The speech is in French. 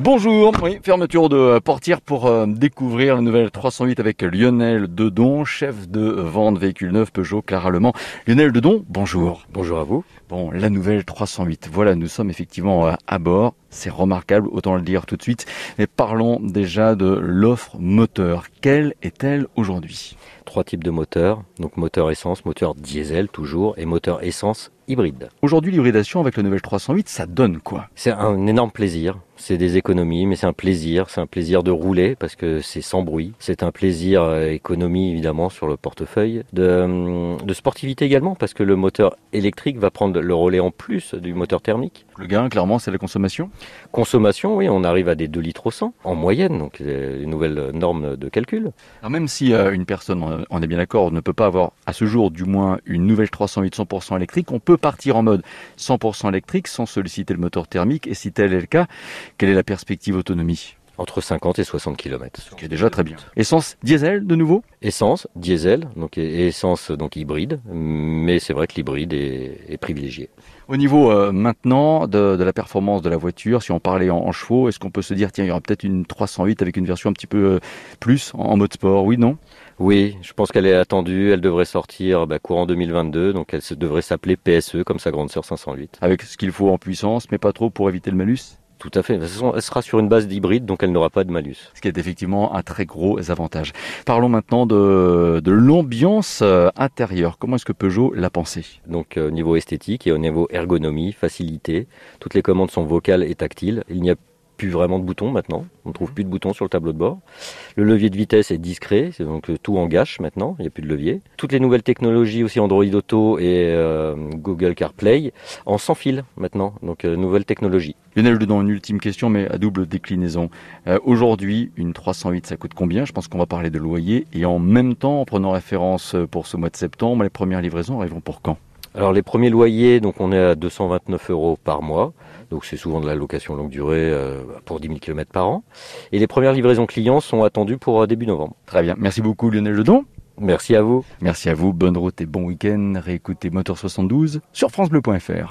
Bonjour, oui, fermeture de portière pour euh, découvrir la nouvelle 308 avec Lionel Dedon, chef de vente véhicule neuf Peugeot Clara Le Mans. Lionel Dedon, bonjour. Bonjour à vous. Bon, la nouvelle 308. Voilà, nous sommes effectivement euh, à bord. C'est remarquable, autant le dire tout de suite. Mais parlons déjà de l'offre moteur. Quelle est-elle aujourd'hui? Trois types de moteurs. Donc moteur essence, moteur diesel toujours et moteur essence hybride. Aujourd'hui, l'hybridation avec la nouvelle 308, ça donne quoi? C'est un énorme plaisir. C'est des économies, mais c'est un plaisir. C'est un plaisir de rouler parce que c'est sans bruit. C'est un plaisir euh, économie évidemment sur le portefeuille. De, hum, de sportivité également parce que le moteur électrique va prendre le relais en plus du moteur thermique. Le gain, clairement, c'est la consommation? Consommation, oui, on arrive à des 2 litres au 100 en moyenne, donc les nouvelles normes de calcul. Alors même si euh, une personne, on est bien d'accord, ne peut pas avoir à ce jour du moins une nouvelle 308 100% électrique, on peut partir en mode 100% électrique sans solliciter le moteur thermique. Et si tel est le cas, quelle est la perspective autonomie? Entre 50 et 60 km. Ce qui est déjà très bien. Essence diesel de nouveau? Essence, diesel, donc et essence donc hybride, mais c'est vrai que l'hybride est, est, privilégié. Au niveau euh, maintenant de, de, la performance de la voiture, si on parlait en, en chevaux, est-ce qu'on peut se dire tiens il y aura peut-être une 308 avec une version un petit peu euh, plus en, en mode sport? Oui, non? Oui, je pense qu'elle est attendue. Elle devrait sortir bah, courant 2022, donc elle se, devrait s'appeler PSE comme sa grande sœur 508. Avec ce qu'il faut en puissance, mais pas trop pour éviter le malus? Tout à fait. Elle sera sur une base d'hybride, donc elle n'aura pas de malus. Ce qui est effectivement un très gros avantage. Parlons maintenant de, de l'ambiance euh, intérieure. Comment est-ce que Peugeot l'a pensé Donc au niveau esthétique et au niveau ergonomie, facilité, toutes les commandes sont vocales et tactiles. Il n'y a plus vraiment de boutons maintenant. On ne trouve plus de boutons sur le tableau de bord. Le levier de vitesse est discret, c'est donc tout en gâche maintenant. Il n'y a plus de levier. Toutes les nouvelles technologies, aussi Android Auto et euh, Google CarPlay, en sans fil maintenant. Donc euh, nouvelle technologie. Lionel Dedans, une ultime question, mais à double déclinaison. Euh, Aujourd'hui, une 308, ça coûte combien? Je pense qu'on va parler de loyer. Et en même temps, en prenant référence pour ce mois de septembre, les premières livraisons arriveront pour quand? Alors les premiers loyers, donc on est à 229 euros par mois, donc c'est souvent de la location longue durée euh, pour 10 000 km par an. Et les premières livraisons clients sont attendues pour euh, début novembre. Très bien, merci beaucoup Lionel Ledon. Merci à vous. Merci à vous, bonne route et bon week-end. Réécoutez Moteur 72 sur francebleu.fr.